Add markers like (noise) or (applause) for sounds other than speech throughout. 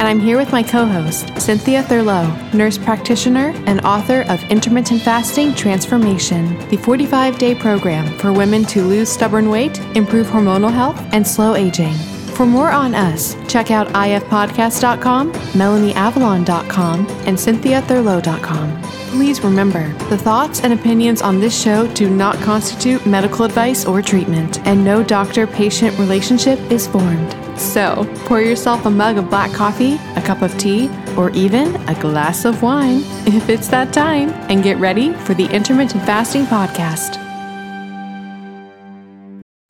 And I'm here with my co host, Cynthia Thurlow, nurse practitioner and author of Intermittent Fasting Transformation, the 45 day program for women to lose stubborn weight, improve hormonal health, and slow aging. For more on us, check out ifpodcast.com, melanieavalon.com, and cynthiathurlow.com. Please remember, the thoughts and opinions on this show do not constitute medical advice or treatment, and no doctor patient relationship is formed. So, pour yourself a mug of black coffee, a cup of tea, or even a glass of wine (laughs) if it's that time, and get ready for the Intermittent Fasting Podcast.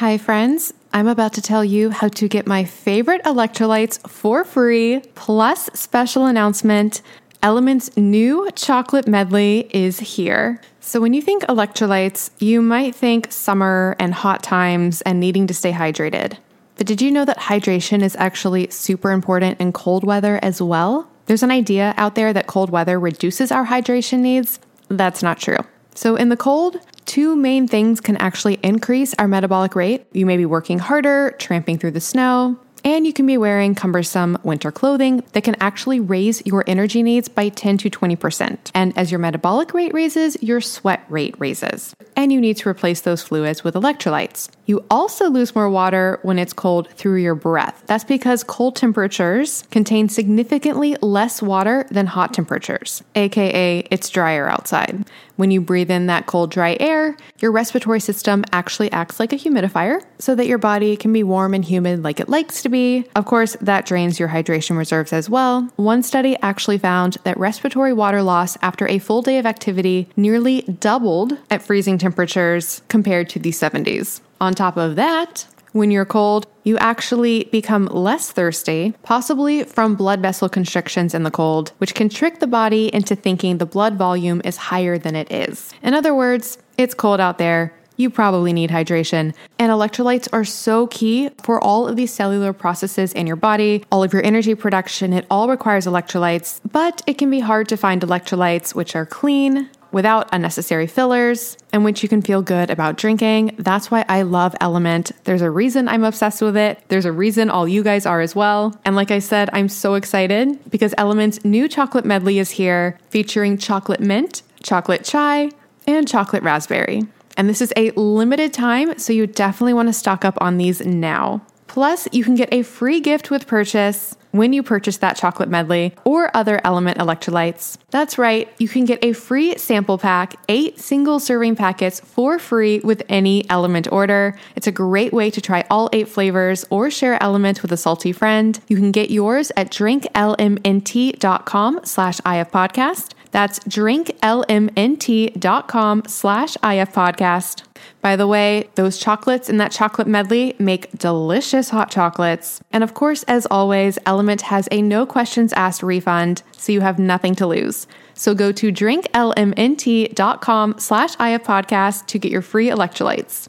Hi, friends. I'm about to tell you how to get my favorite electrolytes for free, plus special announcement. LMNT's new chocolate medley is here. So, when you think electrolytes, you might think summer and hot times and needing to stay hydrated. But did you know that hydration is actually super important in cold weather as well? There's an idea out there that cold weather reduces our hydration needs. That's not true. So, in the cold, two main things can actually increase our metabolic rate. You may be working harder, tramping through the snow, and you can be wearing cumbersome winter clothing that can actually raise your energy needs by 10 to 20%. And as your metabolic rate raises, your sweat rate raises. And you need to replace those fluids with electrolytes. You also lose more water when it's cold through your breath. That's because cold temperatures contain significantly less water than hot temperatures, aka it's drier outside. When you breathe in that cold, dry air, your respiratory system actually acts like a humidifier so that your body can be warm and humid like it likes to be. Of course, that drains your hydration reserves as well. One study actually found that respiratory water loss after a full day of activity nearly doubled at freezing temperatures compared to the 70s. On top of that, when you're cold, you actually become less thirsty, possibly from blood vessel constrictions in the cold, which can trick the body into thinking the blood volume is higher than it is. In other words, it's cold out there. You probably need hydration. And electrolytes are so key for all of these cellular processes in your body, all of your energy production. It all requires electrolytes, but it can be hard to find electrolytes which are clean, without unnecessary fillers, and which you can feel good about drinking. That's why I love LMNT. There's a reason I'm obsessed with it. There's a reason all you guys are as well. And like I said, I'm so excited because LMNT's new chocolate medley is here featuring chocolate mint, chocolate chai, and chocolate raspberry. And this is a limited time, so you definitely want to stock up on these now. Plus, you can get a free gift with purchase when you purchase that chocolate medley or other LMNT electrolytes. That's right, you can get a free sample pack, eight single serving packets for free with any LMNT order. It's a great way to try all eight flavors or share LMNT with a salty friend. You can get yours at drinklmnt.com slash ifpodcast. That's drinklmnt.com slash ifpodcast. By the way, those chocolates in that chocolate medley make delicious hot chocolates. And of course, as always, LMNT has a no questions asked refund, so you have nothing to lose. So go to drinklmnt.com slash ifpodcast to get your free electrolytes.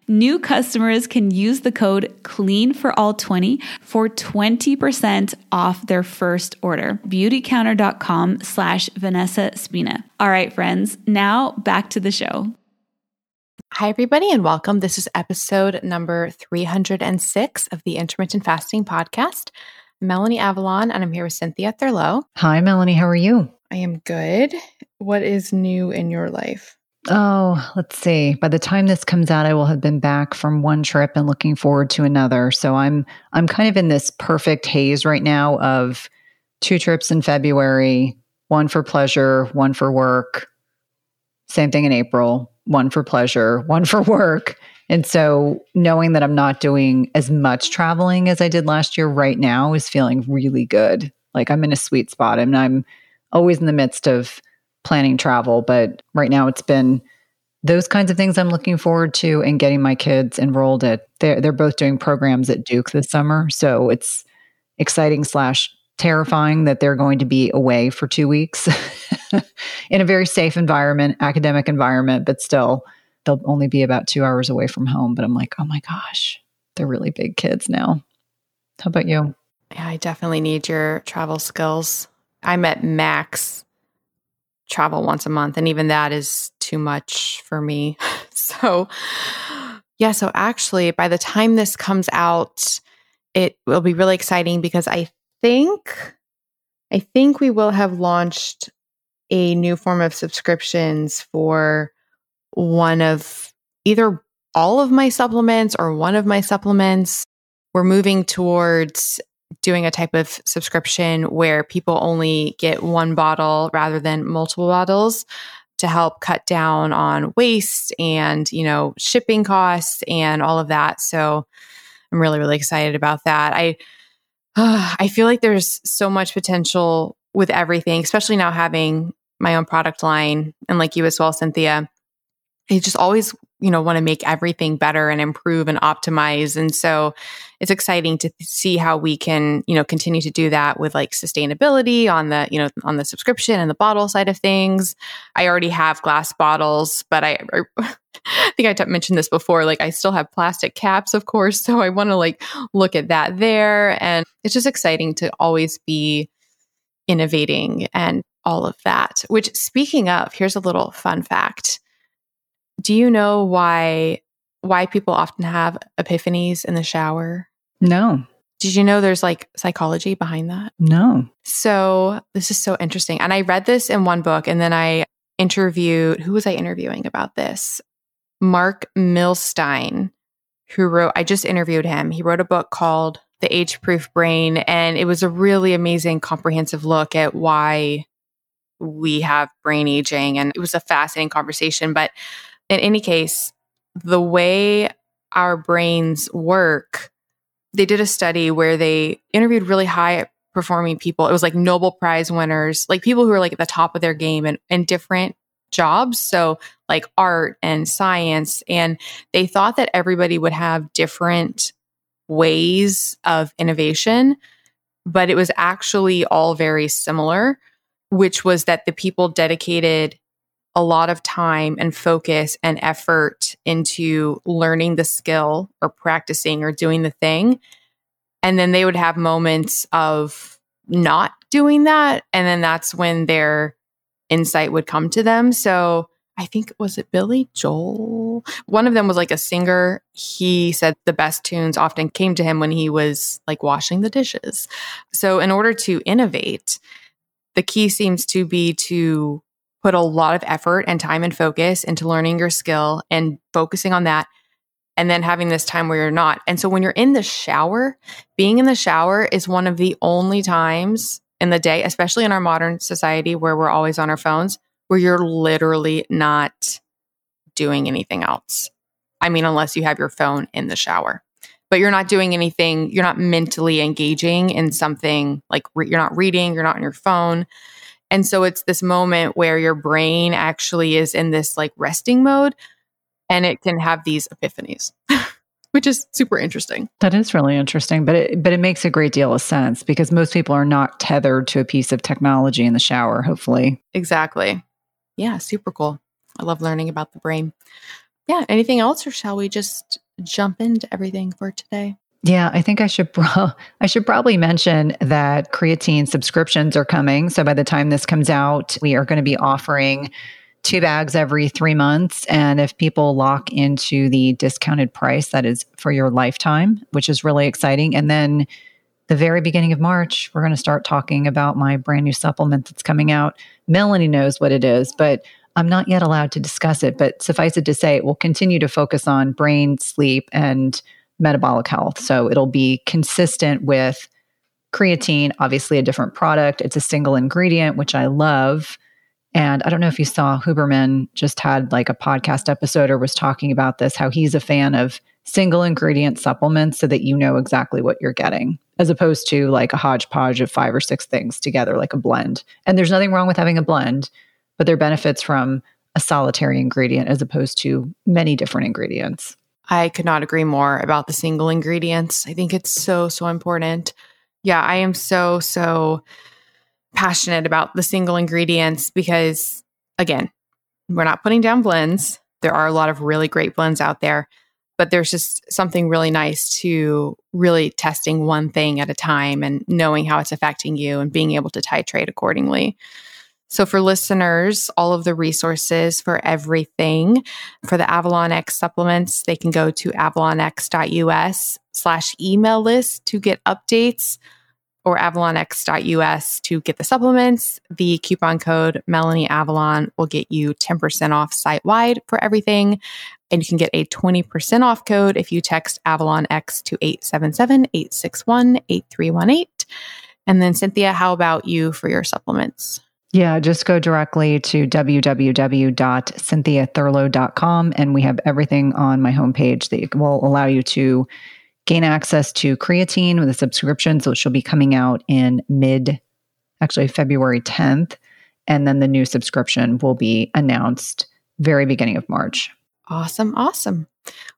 New customers can use the code CLEAN for all 20 for 20% off their first order. Beautycounter.com slash Vanessa Spina. All right, friends, now back to the show. Hi, everybody, and welcome. This is episode number 306 of the Intermittent Fasting Podcast. Melanie Avalon, and I'm here with Cynthia Thurlow. Hi, Melanie. How are you? I am good. What is new in your life? Oh, let's see. By the time this comes out, I will have been back from one trip and looking forward to another. So I'm I'm kind of in this perfect haze right now of two trips in February, one for pleasure, one for work. Same thing in April, one for pleasure, (laughs) one for work. And so knowing that I'm not doing as much traveling as I did last year right now is feeling really good. Like I'm in a sweet spot and I'm always in the midst of planning travel, but right now it's been those kinds of things I'm looking forward to and getting my kids enrolled at they're they're both doing programs at Duke this summer. So it's exciting slash terrifying that they're going to be away for two weeks (laughs) in a very safe environment, academic environment, but still they'll only be about two hours away from home. But I'm like, oh my gosh, they're really big kids now. How about you? Yeah, I definitely need your travel skills. I'm at max travel once a month. And even that is too much for me. (laughs) so, yeah. So, actually, by the time this comes out, it will be really exciting because I think, I think we will have launched a new form of subscriptions for one of either all of my supplements or one of my supplements. We're moving towards doing a type of subscription where people only get one bottle rather than multiple bottles to help cut down on waste and you know shipping costs and all of that. So i'm really really excited about that. I uh, (sighs) i feel like there's so much potential with everything especially now having my own product line. And like you as well cynthia I just always, you know, want to make everything better and improve and optimize. And so it's exciting to see how we can, you know, continue to do that with like sustainability on the, you know, on the subscription and the bottle side of things. I already have glass bottles, but I, er, (laughs) I think I t- mentioned this before. Like I still have plastic caps, of course. So I want to like look at that there. And it's just exciting to always be innovating and all of that. Which speaking of, here's a little fun fact do you know why why people often have epiphanies in the shower? No. Did you know there's like psychology behind that? No. So, this is so interesting. And I read this in one book and then I interviewed who was I interviewing about this? Marc Milstein, who wrote I just interviewed him. He wrote a book called the age proof brain. And it was a really amazing, comprehensive look at why we have brain aging. And it was a fascinating conversation. But in any case, the way our brains work, they did a study where they interviewed really high performing people. It was like Nobel Prize winners, like people who are like at the top of their game and in different jobs. So like art and science. And they thought that everybody would have different ways of innovation, but it was actually all very similar, which was that the people dedicated a lot of time and focus and effort into learning the skill or practicing or doing the thing. And then they would have moments of not doing that. And then that's when their insight would come to them. So I think was it Billy Joel? One of them was like a singer. He said the best tunes often came to him when he was like washing the dishes. So in order to innovate, the key seems to be to put a lot of effort and time and focus into learning your skill and focusing on that and then having this time where you're not. And so when you're in the shower, being in the shower is one of the only times in the day, especially in our modern society where we're always on our phones, where you're literally not doing anything else. I mean, unless you have your phone in the shower, but you're not doing anything, you're not mentally engaging in something like re- you're not reading, you're not on your phone. And so it's this moment where your brain actually is in this like resting mode and it can have these epiphanies. (laughs) which is super interesting. That is really interesting, but it but it makes a great deal of sense because most people are not tethered to a piece of technology in the shower, hopefully. Exactly. Yeah, super cool. I love learning about the brain. Yeah, anything else or shall we just jump into everything for today? Yeah, I think I should (laughs) pro- I should probably mention that creatine subscriptions are coming. So by the time this comes out, we are going to be offering two bags every three months. And if people lock into the discounted price, that is for your lifetime, which is really exciting. And then the very beginning of March, we're going to start talking about my brand new supplement that's coming out. Melanie knows what it is, but I'm not yet allowed to discuss it. But suffice it to say, it will continue to focus on brain, sleep, and metabolic health. So it'll be consistent with creatine, obviously a different product. It's a single ingredient, which I love. And I don't know if you saw Huberman just had like a podcast episode or was talking about this, how he's a fan of single ingredient supplements so that you know exactly what you're getting, as opposed to like a hodgepodge of five or six things together, like a blend. And there's nothing wrong with having a blend, but there are benefits from a solitary ingredient as opposed to many different ingredients. I could not agree more about the single ingredients. I think it's so, so important. Yeah, I am so, so passionate about the single ingredients because, again, we're not putting down blends. There are a lot of really great blends out there, but there's just something really nice to really testing one thing at a time and knowing how it's affecting you and being able to titrate accordingly. So, for listeners, all of the resources for everything for the AvalonX supplements, they can go to avalonx.us slash email list to get updates or avalonx.us to get the supplements. The coupon code Melanie Avalon will get you 10% off site wide for everything. And you can get a 20% off code if you text AvalonX to 877 861 8318. And then, Cynthia, how about you for your supplements? Yeah, just go directly to www.cynthiathurlow.com and we have everything on my homepage that will allow you to gain access to creatine with a subscription. So she'll be coming out in mid, actually February 10th. And then the new subscription will be announced very beginning of March. Awesome. Awesome.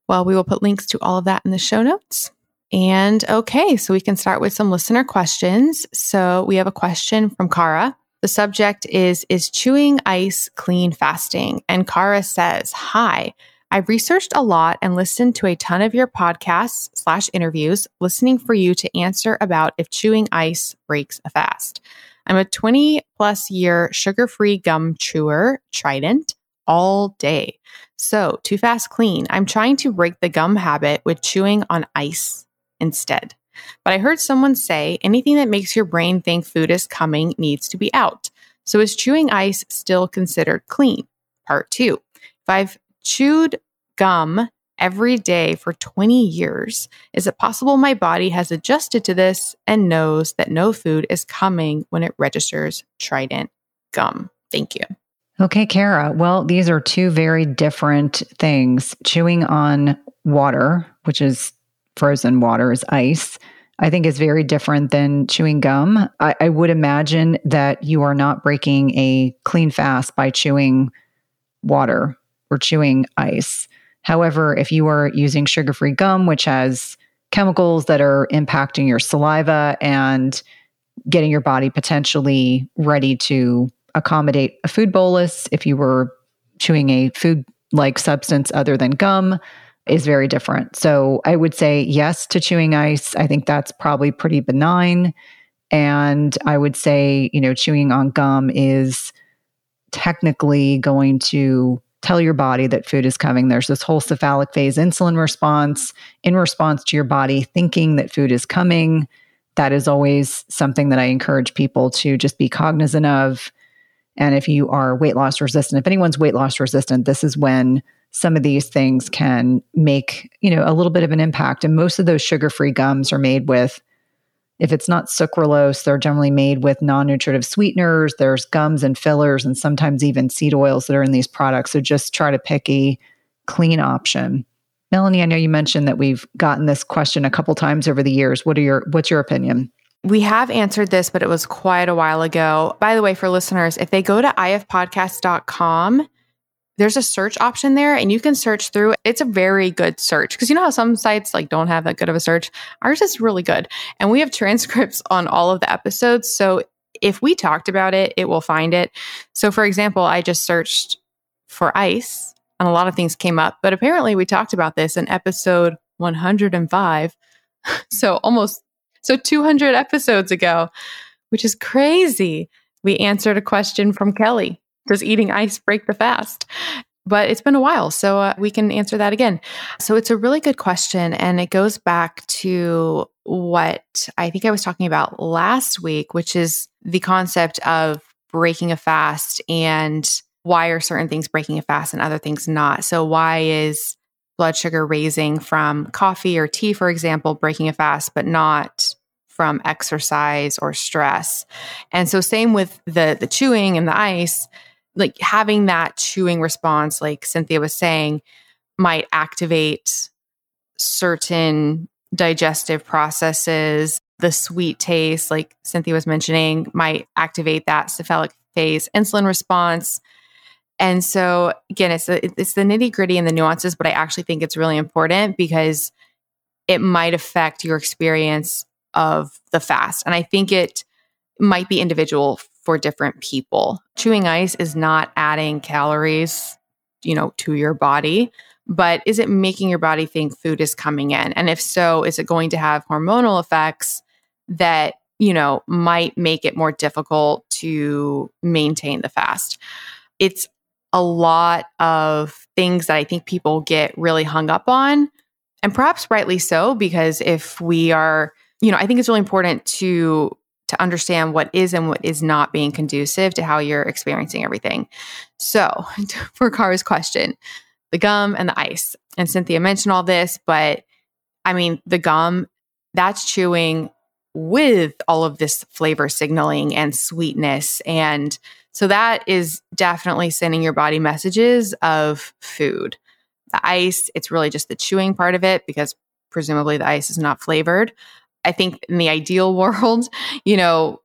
Well, we will put links to all of that in the show notes. And okay, so we can start with some listener questions. So we have a question from Kara. The subject is Is chewing ice clean fasting? And Kara says, Hi, I've researched a lot and listened to a ton of your podcasts slash interviews, listening for you to answer about if chewing ice breaks a fast. I'm a 20 plus year sugar free gum chewer, Trident, all day. So, too fast clean. I'm trying to break the gum habit with chewing on ice instead. But I heard someone say anything that makes your brain think food is coming needs to be out. So, is chewing ice still considered clean? Part two. If I've chewed gum every day for 20 years. Is it possible my body has adjusted to this and knows that no food is coming when it registers Trident gum? Thank you. Okay, Kara. Well, these are two very different things. Chewing on water, which is frozen water, is ice, I think is very different than chewing gum. I, I would imagine that you are not breaking a clean fast by chewing water or chewing ice. However, if you are using sugar free gum, which has chemicals that are impacting your saliva and getting your body potentially ready to accommodate a food bolus, if you were chewing a food like substance other than gum, is very different. So I would say yes to chewing ice. I think that's probably pretty benign. And I would say, you know, chewing on gum is technically going to tell your body that food is coming. There's this whole cephalic phase insulin response in response to your body thinking that food is coming. That is always something that I encourage people to just be cognizant of. And if you are weight loss resistant, if anyone's weight loss resistant, this is when some of these things can make, you know, a little bit of an impact. And most of those sugar-free gums are made with if it's not sucralose, they're generally made with non-nutritive sweeteners. There's gums and fillers and sometimes even seed oils that are in these products. So just try to pick a clean option. Melanie, I know you mentioned that we've gotten this question a couple times over the years. What are your what's your opinion? We have answered this, but it was quite a while ago. By the way, for listeners, if they go to ifpodcast.com there's a search option there and you can search through. It's a very good search because you know how some sites like don't have that good of a search? Ours is really good. And we have (laughs) transcripts on all of the episodes so if we talked about it it will find it. So for example i just searched for ice and a lot of things came up but apparently we talked about this in episode 105 (laughs) so almost so 200 episodes ago which is crazy. We answered a question from kelly does eating ice break the fast? But it's been a while, so uh, we can answer that again. So it's a really good question. And it goes back to what I think I was talking about last week, which is the concept of breaking a fast and why are certain things breaking a fast and other things not. So, why is blood sugar raising from coffee or tea, for example, breaking a fast, but not from exercise or stress? And so, same with the the chewing and the ice like having that chewing response, like Cynthia was saying, might activate certain digestive processes. The sweet taste, like Cynthia was mentioning, might activate that cephalic phase insulin response. And so again, it's the, it's the nitty gritty and the nuances, but I actually think it's really important because it might affect your experience of the fast. And I think it might be individual for different people. Chewing ice is not adding calories, you know, to your body, but is it making your body think food is coming in? And if so, is it going to have hormonal effects that, you know, might make it more difficult to maintain the fast? It's a lot of things that I think people get really hung up on, and perhaps rightly so, because if we are, you know, I think it's really important to to understand what is and what is not being conducive to how you're experiencing everything. So, (laughs) for Kara's question, the gum and the ice. And Cynthia mentioned all this, but I mean, the gum, that's chewing with all of this flavor signaling and sweetness. And so that is definitely sending your body messages of food. The ice, it's really just the chewing part of it because presumably the ice is not flavored. I think in the ideal (laughs) world, you know,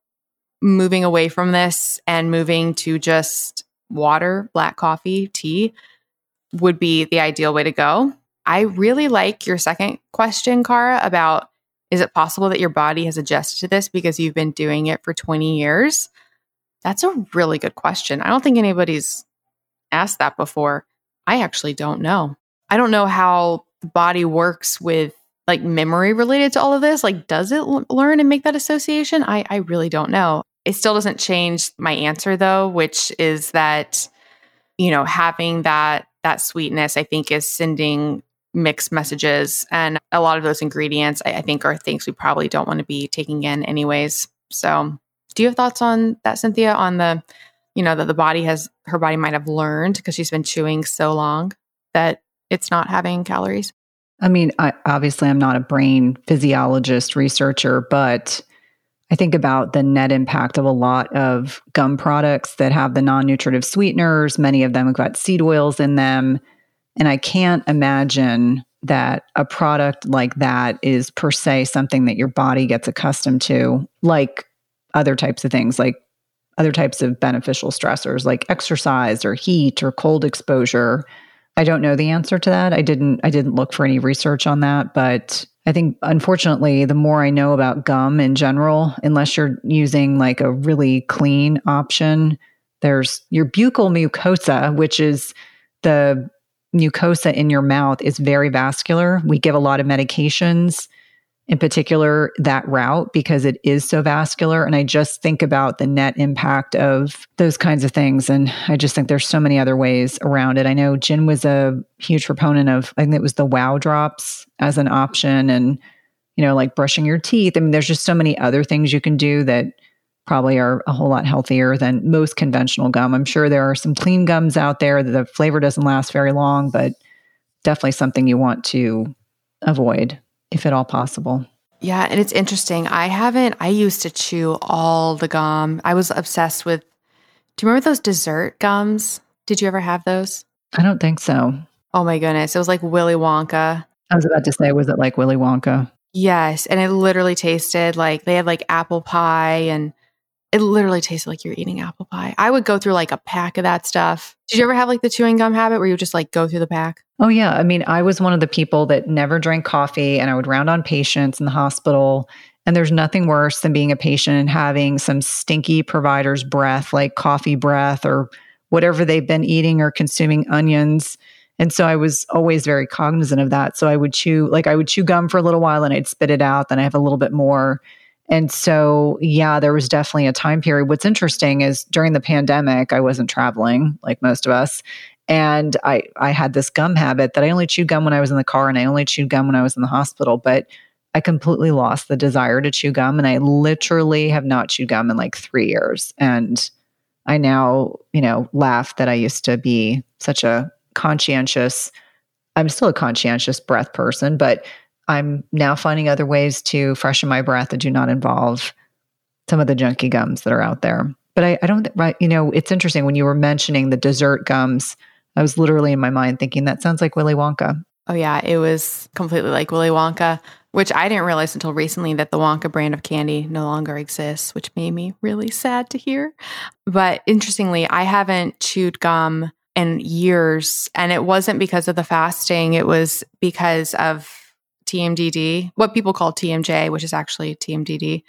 moving away from this and moving to just water, black coffee, tea would be the ideal way to go. I really like your second question, Kara, about is it possible that your body has adjusted to this because you've been doing it for 20 years? That's a really good question. I don't think anybody's asked that before. I actually don't know. I don't know how the body works with like memory related to all of this? Like, does it l- learn and make that association? I, I really don't know. It still doesn't change my answer though, which is that, you know, having that that sweetness, I think, is sending mixed messages. And a lot of those ingredients, I, I think, are things we probably don't want to be taking in anyways. So do you have thoughts on that, Cynthia, on the, you know, that the body has her body might have learned because she's been chewing so long that it's not having calories? I mean, I, obviously, I'm not a brain physiologist researcher, but I think about the net impact of a lot of gum products that have the non nutritive sweeteners. Many of them have got seed oils in them. And I can't imagine that a product like that is per se something that your body gets accustomed to, like other types of things, like other types of beneficial stressors, like exercise or heat or cold exposure. I don't know the answer to that. I didn't I didn't look for any research on that, but I think unfortunately the more I know about gum in general, unless you're using like a really clean option, there's your buccal mucosa, which is the mucosa in your mouth is very vascular. We give a lot of medications in particular that route because it is so vascular. And I just think about the net impact of those kinds of things. And I just think there's so many other ways around it. I know Jen was a huge proponent of, I think it was the wow drops as an option and, you know, like brushing your teeth. I mean, there's just so many other things you can do that probably are a whole lot healthier than most conventional gum. I'm sure there are some clean gums out there that the flavor doesn't last very long, but definitely something you want to avoid if at all possible. Yeah, and it's interesting. I haven't I used to chew all the gum. I was obsessed with Do you remember those dessert gums? Did you ever have those? I don't think so. Oh my goodness. It was like Willy Wonka. I was about to say was it like Willy Wonka? Yes, and it literally tasted like they had like apple pie and it literally tasted like you're eating apple pie. I would go through like a pack of that stuff. Did you ever have like the chewing gum habit where you just like go through the pack? Oh, yeah. I mean, I was one of the people that never drank coffee and I would round on patients in the hospital. And there's nothing worse than being a patient and having some stinky provider's breath, like coffee breath or whatever they've been eating or consuming onions. And so I was always very cognizant of that. So I would chew, like I would chew gum for a little while and I'd spit it out. Then I have a little bit more. And so, yeah, there was definitely a time period. What's interesting is during the pandemic, I wasn't traveling like most of us. And I, I had this gum habit that I only chewed gum when I was in the car and I only chewed gum when I was in the hospital. But I completely lost the desire to chew gum. And I literally have not chewed gum in like three years. And I now, you know, laugh that I used to be such a conscientious, I'm still a conscientious breath person, but I'm now finding other ways to freshen my breath that do not involve some of the junky gums that are out there. But I, I don't, right, you know, it's interesting when you were mentioning the dessert gums, I was literally in my mind thinking that sounds like Willy Wonka. Oh, yeah. It was completely like Willy Wonka, which I didn't realize until recently that the Wonka brand of candy no longer exists, which made me really sad to hear. But interestingly, I haven't chewed gum in years. And it wasn't because of the fasting, it was because of TMDD, what people call TMJ, which is actually TMDD,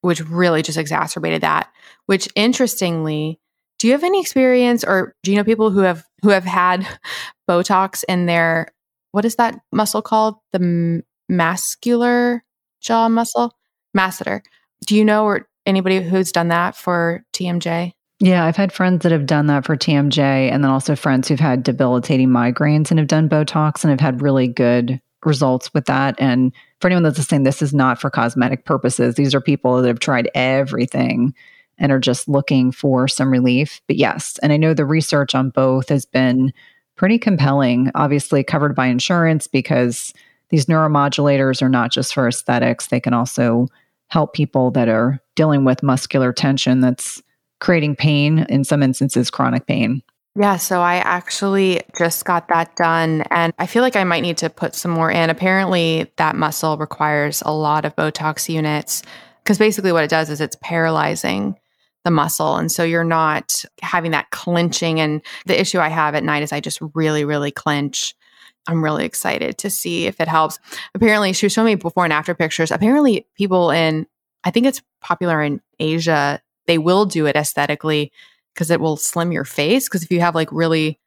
which really just exacerbated that. Which interestingly, do you have any experience or do you know people who have who have had (laughs) Botox in their what is that muscle called? The m- jaw muscle, masseter. Do you know or anybody who's done that for TMJ? Yeah, I've had friends that have done that for TMJ and then also friends who've had debilitating migraines and have done Botox and have had really good results with that. And for anyone that's saying this is not for cosmetic purposes, these are people that have tried everything and are just looking for some relief. But yes, and I know the research on both has been pretty compelling, obviously covered by insurance because these neuromodulators are not just for aesthetics, they can also help people that are dealing with muscular tension that's creating pain, in some instances, chronic pain. Yeah, so I actually just got that done and I feel like I might need to put some more in. Apparently, that muscle requires a lot of Botox units because basically what it does is it's paralyzing the muscle. And so you're not having that clenching. And the issue I have at night is I just really, really clench. I'm really excited to see if it helps. Apparently, she was showing me before and after pictures. Apparently, people in, I think it's popular in Asia, they will do it aesthetically because it will slim your face. Because if you have like really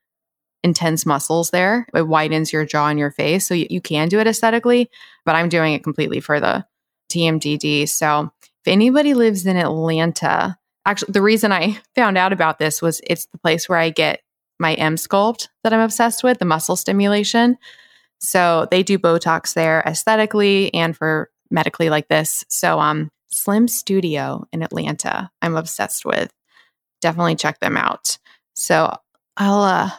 intense muscles there, it widens your jaw and your face. So you, you can do it aesthetically, but I'm doing it completely for the TMDD. So if anybody lives in Atlanta, actually, the reason I (laughs) found out about this was it's the place where I get my Emsculpt that I'm obsessed with, the muscle stimulation. So they do Botox there aesthetically and for medically like this. So um Slim Studio in Atlanta, I'm obsessed with definitely check them out. So I'll uh,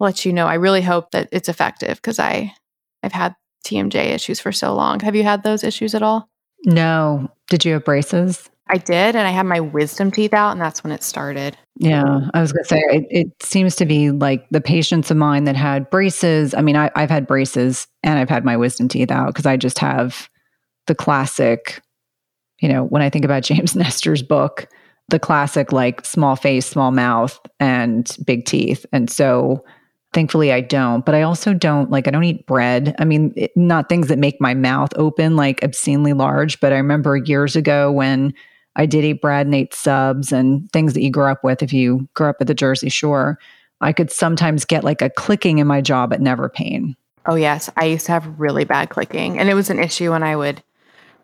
let you know. I really hope that it's effective because I I've had TMJ issues for so long. Have you had those issues at all? No. Did you have braces? I did, and I had my wisdom teeth out, and that's when it started. Yeah, I was going to say it, it, seems to be like the patients of mine that had braces. I mean, I, I've had braces and I've had my wisdom teeth out because I just have the classic. You know, when I think about (laughs) James Nestor's book, the classic like small face, small mouth, and big teeth, and so Thankfully, I don't, but I also don't like, I don't eat bread. I mean, it, not things that make my mouth open like obscenely large, but I remember years ago when I did eat bread and ate subs and things that you grew up with if you grew up at the Jersey Shore. I could sometimes get like a clicking in my jaw, but never pain. Oh, yes. I used to have really bad clicking. And it was an issue when I would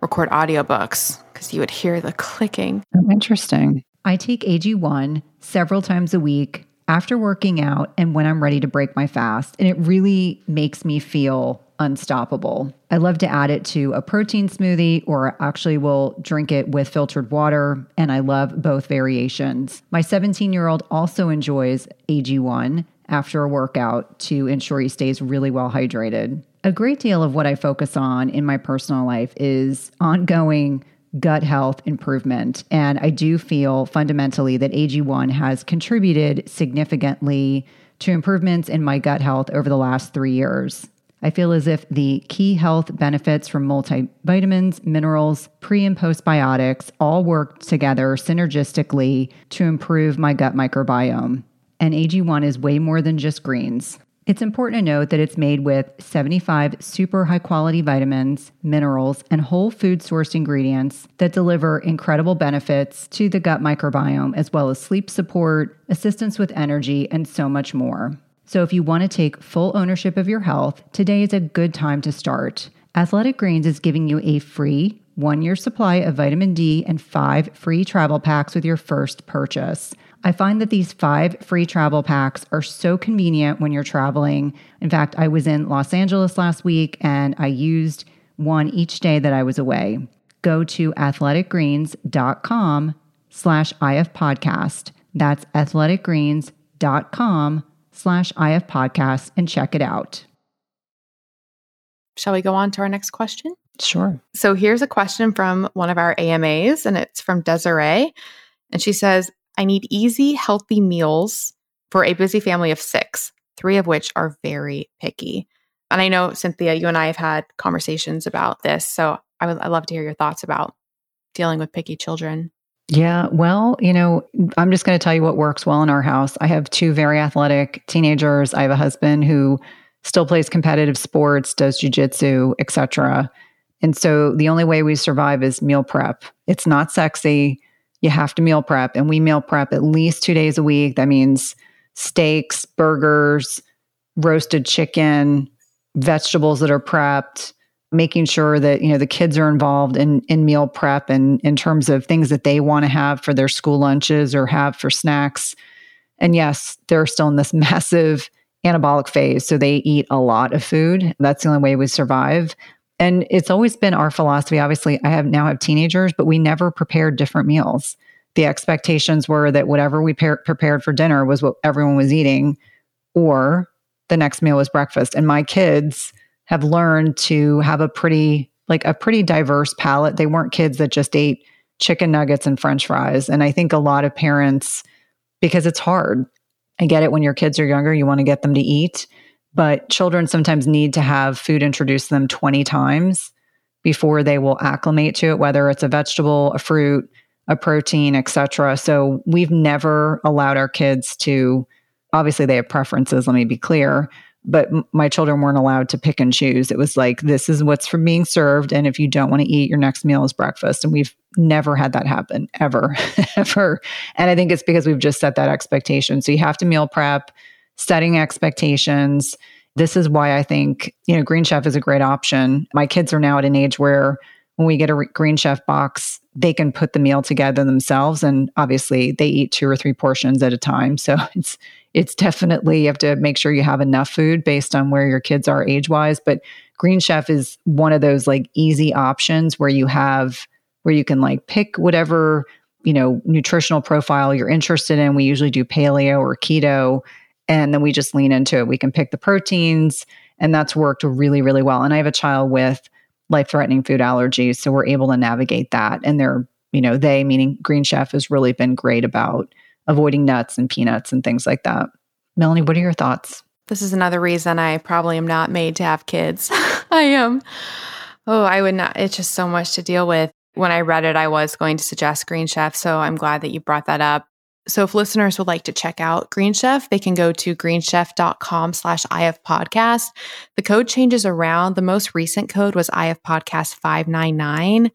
record audiobooks because you would hear the clicking. Oh, interesting. I take AG1 several times a week after working out and when I'm ready to break my fast. And it really makes me feel unstoppable. I love to add it to a protein smoothie or actually will drink it with filtered water. And I love both variations. My 17 year old also enjoys AG1 after a workout to ensure he stays really well hydrated. A great deal of what I focus on in my personal life is ongoing gut health improvement. And I do feel fundamentally that AG1 has contributed significantly to improvements in my gut health over the last three years. I feel as if the key health benefits from multivitamins, minerals, pre and postbiotics all work together synergistically to improve my gut microbiome. And AG1 is way more than just greens. It's important to note that it's made with 75 super high quality vitamins, minerals, and whole food sourced ingredients that deliver incredible benefits to the gut microbiome, as well as sleep support, assistance with energy, and so much more. So, if you want to take full ownership of your health, today is a good time to start. Athletic Greens is giving you a free one year supply of vitamin D and five free travel packs with your first purchase. I find that these five free travel packs are so convenient when you're traveling. In fact, I was in Los Angeles last week and I used one each day that I was away. Go to athleticgreens.com slash IF podcast. That's athleticgreens.com slash IF podcast and check it out. Shall we go on to our next question? Sure. So here's a question from one of our AMAs, and it's from Desiree. And she says, I need easy, healthy meals for a busy family of six, three of which are very picky. And I know, Cynthia, you and I have had conversations about this. So I would I love to hear your thoughts about dealing with picky children. Yeah, well, you know, I'm just going to tell you what works well in our house. I have two very athletic teenagers. I have a husband who still plays competitive sports, does jujitsu, etc. And so the only way we survive is meal prep. It's not sexy you have to meal prep. And we meal prep at least two days a week. That means steaks, burgers, roasted chicken, vegetables that are prepped, making sure that, you know, the kids are involved in, in meal prep and in terms of things that they want to have for their school lunches or have for snacks. And yes, they're still in this (laughs) massive anabolic phase. So they eat a lot of food. That's the only way we survive. And it's always been our philosophy. Obviously, I have now have teenagers, but we never prepared different meals. The expectations were that whatever we par- prepared for dinner was what everyone was eating, or the next meal was breakfast. And my kids have learned to have a pretty, like a pretty diverse palate. They weren't kids that just ate chicken nuggets and french fries. And I think a lot of parents, because it's hard, I get it when your kids are younger, you want to get them to eat but children sometimes need to have food introduced them 20 times before they will acclimate to it whether it's a vegetable a fruit a protein etc so we've never allowed our kids to obviously they have preferences let me be clear but my children weren't allowed to pick and choose. It was like this is what's from being served and if you don't want to eat your next meal is breakfast. And we've never had that happen ever (laughs) ever. And i think it's because we've just set that expectation. So you have to meal prep setting expectations. This is why I think, you know, Green Chef is a great option. My kids are now at an age where when we get a Green Chef box, they can put the meal together themselves and obviously they eat two or three portions at a time. So (laughs) it's it's definitely you have to make sure you have enough food based on where your kids are age-wise, but Green Chef is one of those like easy options where you have where you can like pick whatever, you know, nutritional profile you're interested in. We usually do paleo or keto and then we just lean into it. We can pick the proteins, and that's worked really, really well. And I have a child with life threatening food allergies, so we're able to navigate that. And they're, you know, they, meaning Green Chef, has really been great about avoiding nuts and peanuts and things like that. Melanie, what are your thoughts? This is another reason I probably am not made to have kids. (laughs) I am. Oh, I would not. It's just so much to deal with. When I read it, I was going to suggest Green Chef. So I'm glad that you brought that up. So if listeners would like to check out Green Chef, they can go to greenchef.com slash IF podcast. The code changes around. The most recent code was IF podcast 599.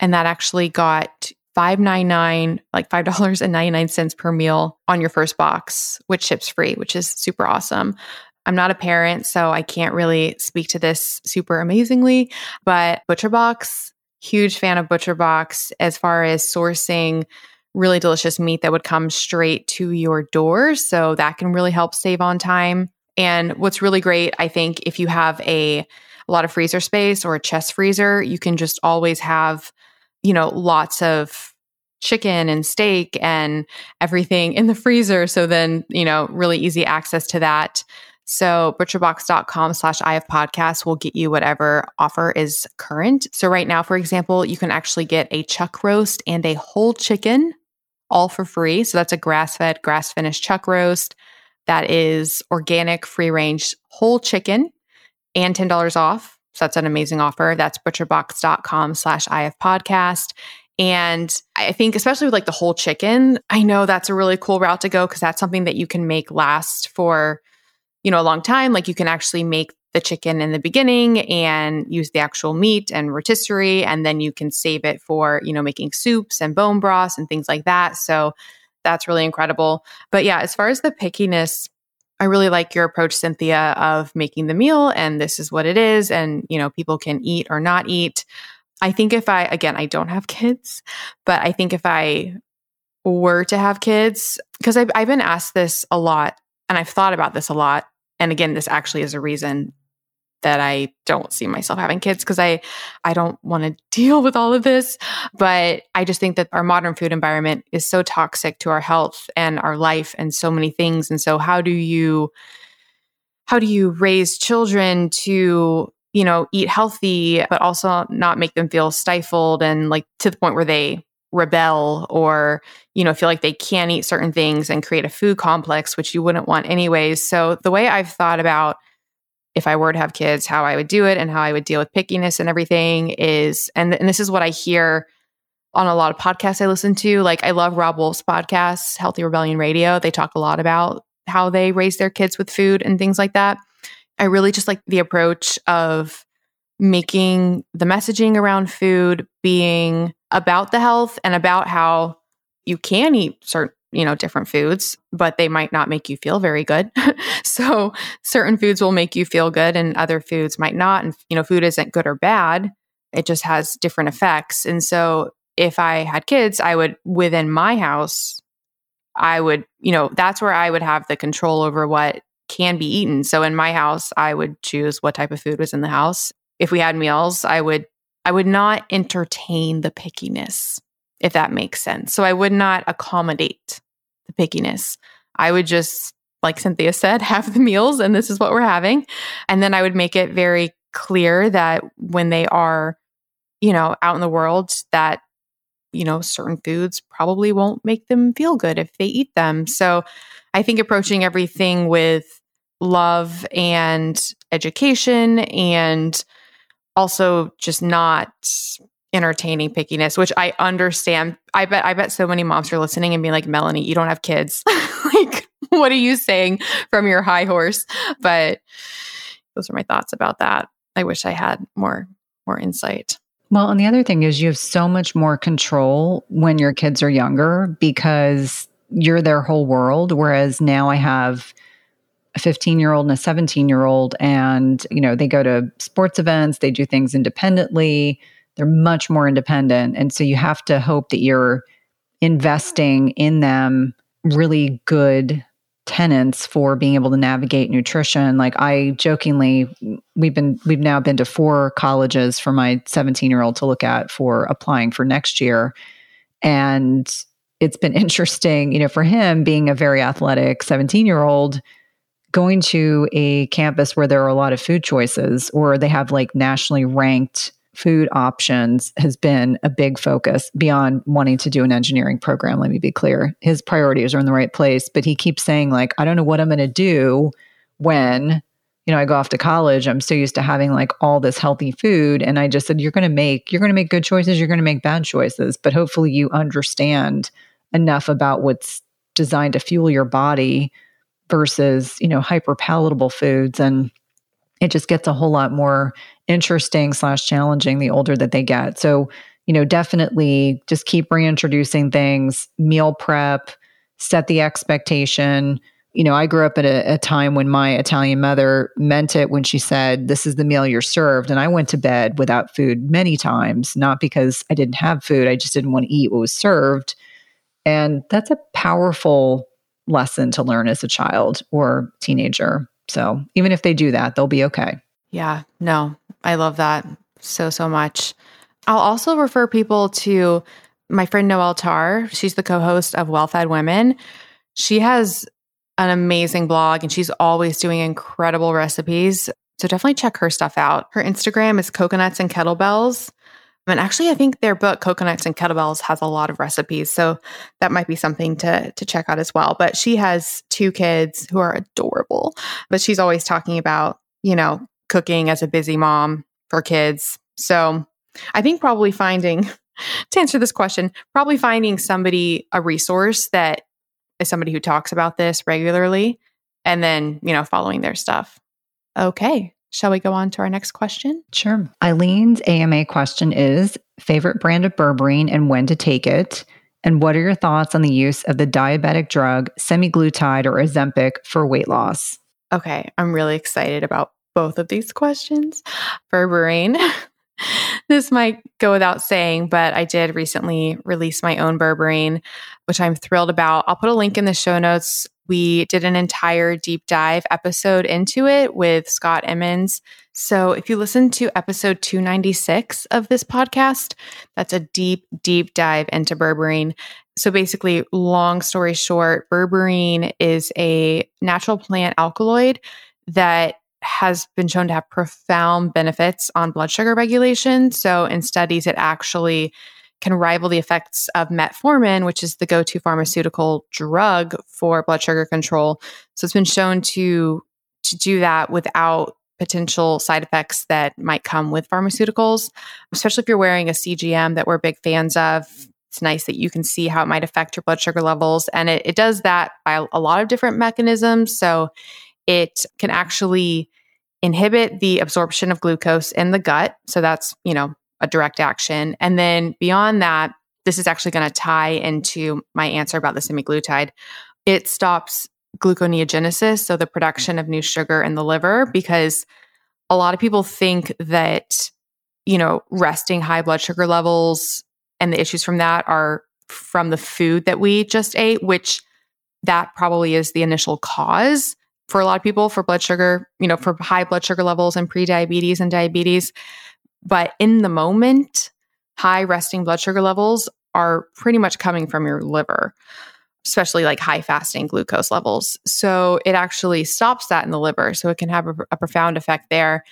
And that actually got 599 like $5.99 per meal on your first box, which ships free, which is super awesome. I'm not a parent, so I can't really speak to this super amazingly, but ButcherBox, huge fan of ButcherBox as far as sourcing really delicious meat that would come straight to your door. So that can really help save on time. And what's really great, I think, if you have a, a lot of freezer space or a chest freezer, you can just always have, you know, lots of chicken and steak and everything in the (laughs) freezer. So then, you know, really easy access to that. So butcherbox.com slash IF podcast will get you whatever offer is current. So right now, for example, you can actually get a chuck roast and a whole chicken all for free. So that's a grass fed, grass finished chuck roast that is organic, free range whole chicken and $10 off. So that's an amazing offer. That's butcherbox.com slash IF podcast. And I think, especially with like the whole chicken, I know that's a really cool route to go because that's something that you can make last for, you know, a long time. Like you can actually make the chicken in the beginning and use the actual meat and rotisserie and then you can save it for you know making soups and bone broths and things like that. So that's really incredible. But yeah as far as the pickiness i really like your approach cynthia of making the meal and this is what it is and you know people can eat or not eat. I think if i again i don't have (laughs) kids but i think if i were to have kids because I've, I've been asked this a lot and i've thought about this a lot. And again this actually is a reason that I don't see myself having kids because I I don't want to (laughs) deal with all of this. But I just think that our modern food environment is so toxic to our health and our life and so many things. And so how do you how do you raise children to you know eat healthy but also not make them feel stifled and like to the point where they rebel or you know feel like they can't eat certain things and create a food complex which you wouldn't want anyways. So the way i've thought about if I were to have kids, how I would do it and how I would deal with pickiness and everything is, and, and this is what I hear on a lot of podcasts I listen to. Like I love Robb Wolf's podcast, Healthy Rebellion Radio. They talk a lot about how they raise their kids with food and things like that. I really just like the approach of making the messaging around food being about the health and about how you can eat certain you know, different foods, but they might not make you feel very good. (laughs) so certain foods will make you feel good and other foods might not. And, you know, food isn't good or bad. It just has different effects. And so if I had kids, I would, within my house, I would, you know, that's where I would have the control over what can be eaten. So in my house, I would choose what type of food was in the house. If we had meals, I would I would not entertain the pickiness, if that makes sense. So I would not accommodate pickiness. I would just, like Cynthia said, (laughs) have the meals and this is what we're having. And then I would make it very clear that when they are, you know, out in the world, that, you know, certain foods probably won't make them feel good if they eat them. So I think approaching everything with love and education and also just not entertaining pickiness, which I understand. I bet I bet so many moms are listening and being like, Melanie, you don't have kids. (laughs) like, what are you saying from your high horse? But those are my thoughts about that. I wish I had more more insight. Well, and the other thing is you have so much more control when your kids are younger because you're their whole world. Whereas now I have a 15 year old and a 17 year old, and you know, they go to sports events, they do things independently they're much more independent. And so you have to hope that you're investing in them really good tenants for being able to navigate nutrition. Like I jokingly, we've been we've now been to four colleges for my 17 year old to look at for applying for next year. And it's been (laughs) interesting, you know, for him being a very athletic 17 year old going to a campus where there are a lot of food choices or they have like nationally ranked food options has been a big focus beyond wanting to do an engineering program. Let me be clear. His priorities are in the right place, but he keeps saying, like, I don't know what I'm going to do when you know, I go off to college, I'm so used to having like all this healthy food. And I just said, you're going to make, you're going to make good choices, you're going to make bad choices. But hopefully you understand enough about what's designed to fuel your body versus, you know, hyper palatable foods. And it just gets a whole lot more interesting slash challenging the older that they get. So, you know, definitely just keep reintroducing things, meal prep, set the expectation you know, I grew up at a, a, time when my Italian mother meant it when she said, This is the meal you're served. And I went to bed without food many times, not because I didn't have food, I just didn't want to eat what was served. And that's a powerful lesson to learn as a child or teenager. So even if they do that, they'll be okay. Yeah, no, I love that so, so much. I'll also refer people to my friend Noelle Tarr. She's the co host of Well Fed Women. She has an amazing blog and she's always doing incredible recipes. So definitely check her stuff out. Her Instagram is coconuts and kettlebells. And actually, I think their book, Coconuts and Kettlebells, has a lot of recipes. So that might be something to, to check out as well. But she has two kids who are adorable. But she's always talking about, you know, cooking as a busy mom for kids. So I think probably finding, (laughs) to answer this question, probably finding somebody, a resource that is somebody who talks about this regularly and then, you know, following their stuff. Okay. Shall we go on to our next question? Sure. Eileen's AMA question is favorite brand of berberine and when to take it? And what are your thoughts on the use of the diabetic drug semaglutide or Ozempic for weight loss? Okay, I'm really excited about both of these questions. Berberine. (laughs) this might go without saying, but I did recently release my own berberine, which I'm thrilled about. I'll put a link in the show notes. We did an entire deep dive episode into it with Scott Emmons. So if you listen to episode 296 of this podcast, that's a deep, deep dive into berberine. So basically, long story short, berberine is a natural plant alkaloid that has been shown to have profound benefits on blood sugar regulation. So, in studies, it actually can rival the effects of metformin, which is the go to pharmaceutical drug for blood sugar control. So, it's been shown to, to do that without potential side effects that might come with pharmaceuticals, especially if you're wearing a CGM that we're big fans of. It's nice that you can see how it might affect your blood sugar levels. And it, it does that by a lot of different mechanisms. So, it can actually inhibit the absorption of glucose in the gut. So that's, you know, a direct action. And then beyond that, this is actually going to tie into my answer about the semaglutide. It stops gluconeogenesis, so the production of new sugar in the liver, because a lot of people think that, you know, resting high blood sugar levels and the issues from that are from the food that we just ate, which that probably is the initial cause for a lot of people for blood sugar, you know, for high blood sugar levels and pre-diabetes and diabetes. But in the moment, high resting blood sugar levels are pretty much coming from your liver, especially like high fasting glucose levels. So it actually stops that in the liver. So it can have a, a profound effect there.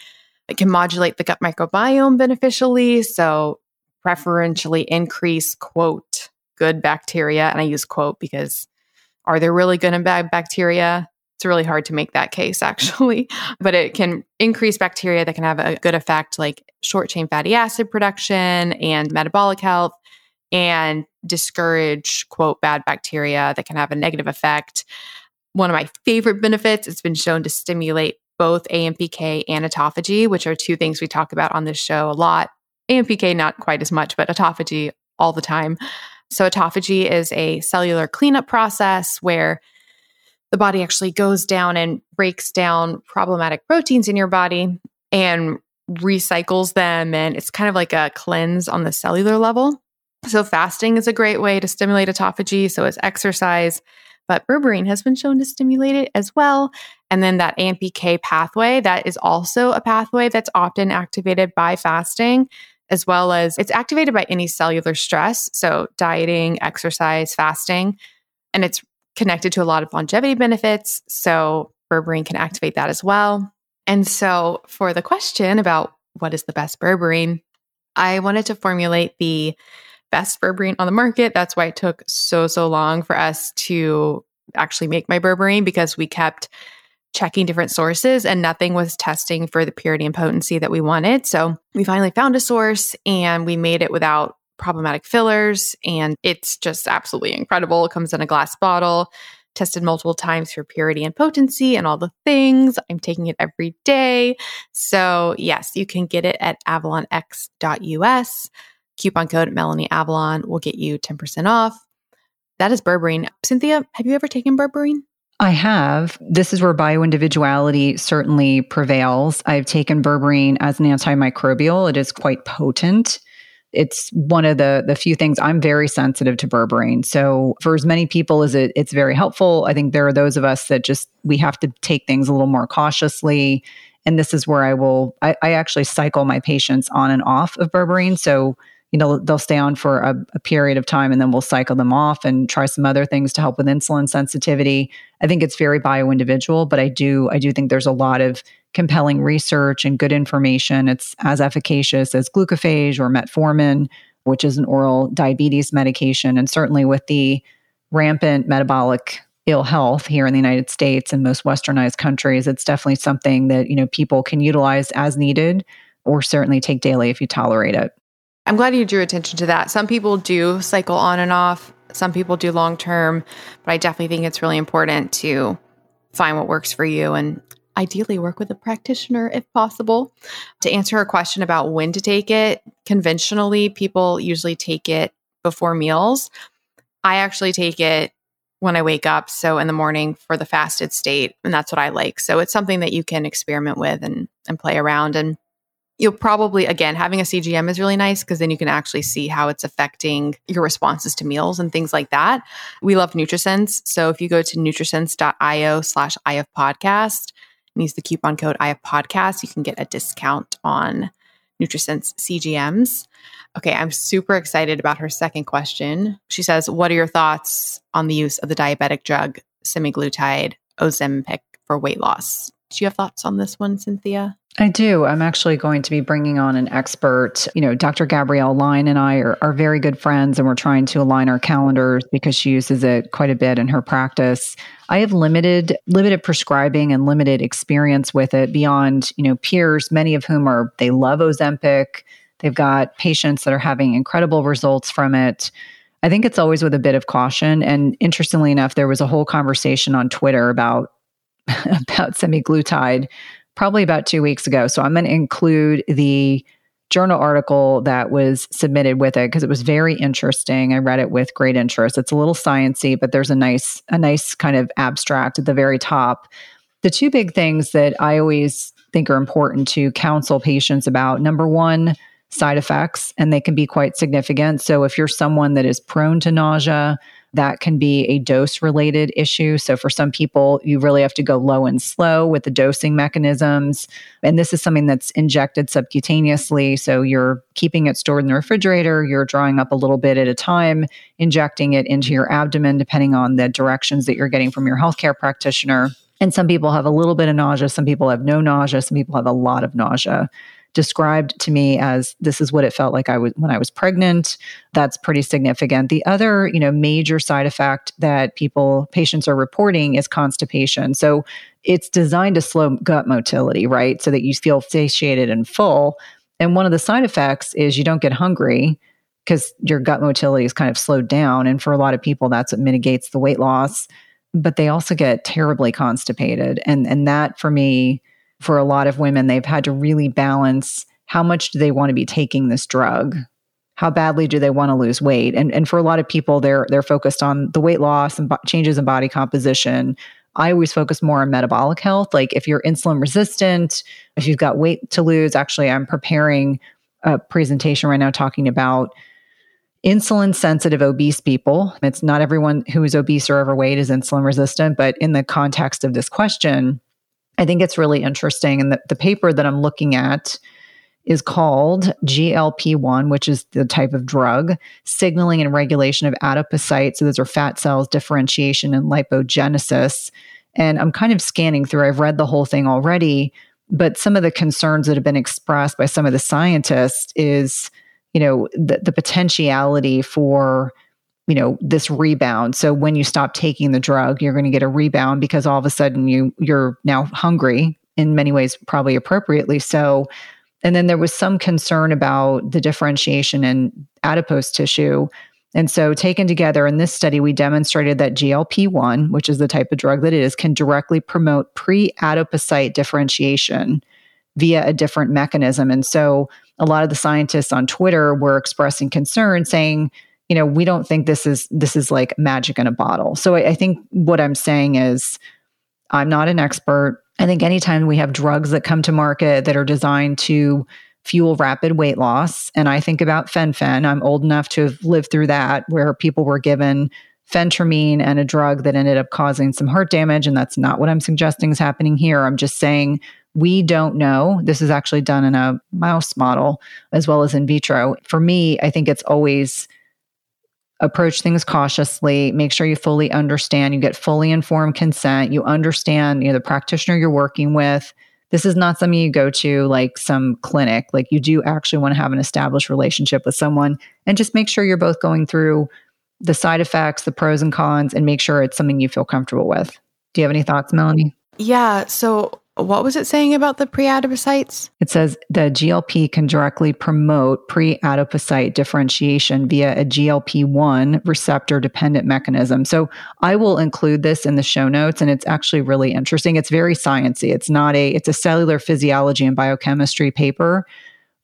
It can modulate the gut microbiome beneficially. So preferentially increase, quote, good bacteria. And I use quote because are there really good and bad bacteria? It's really hard to make that case (laughs) actually, but it can increase bacteria that can have a good effect like short chain fatty acid production and metabolic health and discourage quote bad bacteria that can have a negative effect. One of my favorite benefits, it's been shown to stimulate both AMPK and autophagy, which are two things we talk about on this show a lot. AMPK not quite as much, but autophagy all the time. So autophagy is a cellular cleanup process where the body actually goes down and breaks down problematic proteins in your body and recycles them. And it's kind of like a cleanse on the cellular level. So, fasting is a great way to stimulate autophagy. So, is exercise. But berberine has been shown to stimulate it as well. And then that AMPK pathway, that is also a pathway that's often activated by fasting, as well as it's activated by any cellular stress. So, dieting, exercise, fasting. And it's connected to a lot of longevity benefits. So, berberine can activate that as well. And so, for the question about what is the best berberine, I wanted to formulate the best berberine on the market. That's why it took so, so long for us to actually make my berberine because we kept checking different sources and nothing was testing for the purity and potency that we wanted. So we finally found a source and we made it without problematic fillers. And it's just absolutely incredible. It comes in a glass bottle, tested multiple times for purity and potency and all the things. I'm taking it every day. So, yes, you can get it at avalonx.us. Coupon code Melanie Avalon will get you 10% off. That is berberine. Cynthia, have you ever taken berberine? I have. This is where bioindividuality certainly prevails. I've taken berberine as an antimicrobial. It is quite potent. It's one of the the few things I'm very sensitive to berberine. So for as many people as it it's very helpful, I think there are those of us that just we have to take things a little more cautiously. And this is where I will I, I actually cycle my patients on and off of berberine. So you know they'll stay on for a, a, period of time and then we'll cycle them off and try some other things to help with insulin sensitivity i think it's very bio individual but i do i do think there's a lot of compelling research and good information it's as efficacious as glucophage or metformin which is an oral diabetes medication and certainly with the rampant metabolic ill health here in the united states and most westernized countries it's definitely something that you know people can utilize as needed or certainly take daily if you tolerate it I'm glad you drew attention to that. Some people do cycle on and off, some people do long term, but I definitely think it's really important to find what works for you and ideally work with a practitioner if possible. To answer her question about when to take it, conventionally, people usually take it before meals. I actually take it when I wake up, so in the morning for the fasted state, and that's what I like. So it's something that you can experiment with and and play around and you'll probably again having a cgm is really nice because then you can actually see how it's affecting your responses to meals and things like that we love nutrisense so if you go to nutrisense.io slash if podcast and use the coupon code if podcast. You can get a discount on nutrisense cgms okay i'm super excited about her second question. She says what are your thoughts on the use of the diabetic drug semaglutide ozempic for weight loss do you have thoughts on this one cynthia I do. I'm actually going to be bringing on an expert. You know, Dr. Gabrielle Lyon and I are, are very good friends, and we're trying to align our calendars because she uses it quite a bit in her practice. I have limited limited prescribing and limited experience with it beyond, you know, peers, many of whom are they love Ozempic. They've got patients that are having incredible results from it. I think it's always with a bit of caution. And interestingly enough, there was a whole conversation on Twitter about (laughs) about semaglutide probably about two weeks ago. So I'm going to include the journal article that was submitted with it because it was very interesting. I read it with great interest. It's a little sciency, but there's a nice a nice kind of abstract at the very top. The two big things that I always think are important to counsel patients about number one, side effects, and they can be quite significant. So if you're someone that is prone to nausea, that can be a dose related issue. So, for some people, you really have to go low and slow with the dosing mechanisms. And this is something that's injected subcutaneously. So, you're keeping it stored in the refrigerator, you're drawing up a little bit at a time, injecting it into your abdomen, depending on the directions that you're getting from your healthcare practitioner. And some people have a little bit of nausea, some people have no nausea, some people have a lot of nausea described to me as this is what it felt like I was when I was pregnant. That's pretty significant. The other, you know, major side effect that people patients are reporting is constipation. So it's designed to slow gut motility, right? So that you feel satiated and full. And one of the side effects is you don't get hungry because your gut motility is kind of slowed down. And for a lot of people, that's what mitigates the weight loss. But they also get terribly constipated. And and that for me for a lot of women, they've had to really balance how much do they want to be taking this drug? How badly do they want to lose weight? And and for a lot of people, they're they're focused on the weight loss and bo- changes in body composition. I always focus more on metabolic health. Like if you're insulin resistant, if you've got weight to lose, actually, I'm preparing a presentation right now talking about insulin sensitive obese people. It's not everyone who is obese or overweight is insulin resistant, but in the context of this question, I think it's really interesting. And the, the paper that I'm looking at is called GLP 1, which is the type of drug, signaling and regulation of adipocytes. So those are fat cells, differentiation and lipogenesis. And I'm kind of scanning through, I've read the whole thing already, but some of the concerns that have been expressed by some of the scientists is, you know, the, the potentiality for you know this rebound. So when you stop taking the drug you're going to get a rebound because all of a sudden you you're now hungry in many ways probably appropriately so. And then there was some concern about the differentiation in adipose tissue. And so taken together in this study we demonstrated that GLP-1 which is the type of drug that it is can directly promote pre-adipocyte differentiation via a different mechanism. And so a lot of the scientists on Twitter were expressing concern saying you know we don't think this is this is like magic in a bottle so I, I think what i'm saying is i'm not an expert i think anytime we have drugs that come to market that are designed to fuel rapid weight loss and i think about fen-phen i'm old enough to have lived through that where people were given phentermine and a drug that ended up causing some heart damage and that's not what i'm suggesting is happening here i'm just saying we don't know. This is actually done in a mouse model as well as in vitro. For me, I think it's always approach things cautiously make sure you fully understand you get fully informed consent you understand you know the practitioner you're working with. This is not something you go to like some clinic. Like you do actually want to have an established relationship with someone and just make sure you're both going through the side effects the pros and cons and make sure it's something you feel comfortable with. Do you have any thoughts melanie? Yeah so what was it saying about the preadipocytes? It says the GLP can directly promote preadipocyte differentiation via a GLP 1 receptor dependent mechanism. So I will include this in the show notes and it's actually really interesting. It's very sciencey. It's not a it's a cellular physiology and biochemistry paper,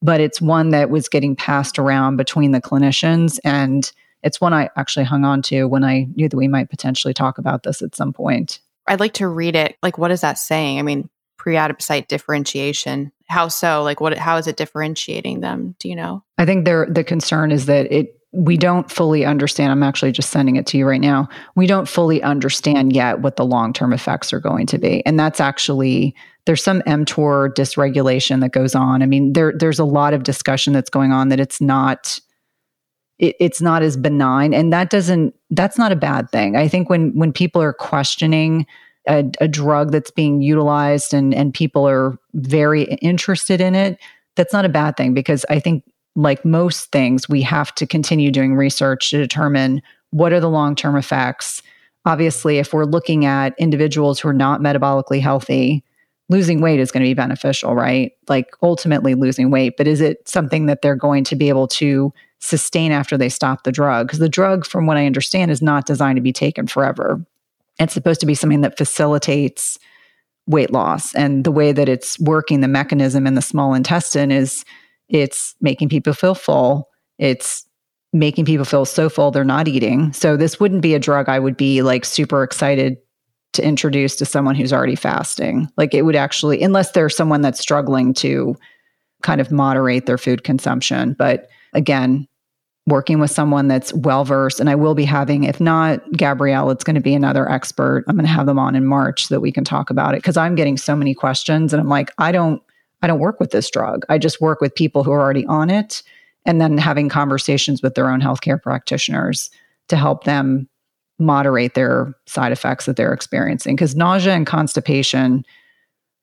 but it's one that was getting passed around between the clinicians and it's one I actually hung on to when I knew that we might potentially talk about this at some point. I'd like to read it. Like, what is that saying? I mean, pre-adipocyte differentiation. How so? Like what how is it differentiating them? Do you know? I think there the concern is that it we don't fully understand. I'm actually just sending it to you right now. We don't fully understand yet what the long-term effects are going to be. And that's actually there's some mTOR dysregulation that goes on. I mean, there there's a lot of discussion that's going on that it's not it, it's not as benign and that doesn't that's not a bad thing. I think when when people are questioning a, a drug that's being utilized and and people are very interested in it, that's not a bad thing because I think like most things, we have to continue doing research to determine what are the long term effects. Obviously, if we're looking at individuals who are not metabolically healthy, losing weight is going to be beneficial, right? Like ultimately losing weight, but is it something that they're going to be able to sustain after they stop the drug? Because the drug, from what I understand, is not designed to be taken forever. It's supposed to be something that facilitates weight loss. And the way that it's working, the mechanism in the small intestine is it's making people feel full. It's making people feel so full they're not eating. So this wouldn't be a drug I would be like super excited to introduce to someone who's already fasting. Like it would actually, unless there's someone that's struggling to kind of moderate their food consumption. But again, working with someone that's well versed. And I will be having, if not Gabrielle, it's going to be another expert. I'm going to have them on in March so that we can talk about it because I'm getting so many questions and I'm like, I don't, I don't work with this drug. I just work with people who are already on it and then having conversations with their own healthcare practitioners to help them moderate their side effects that they're experiencing because nausea and constipation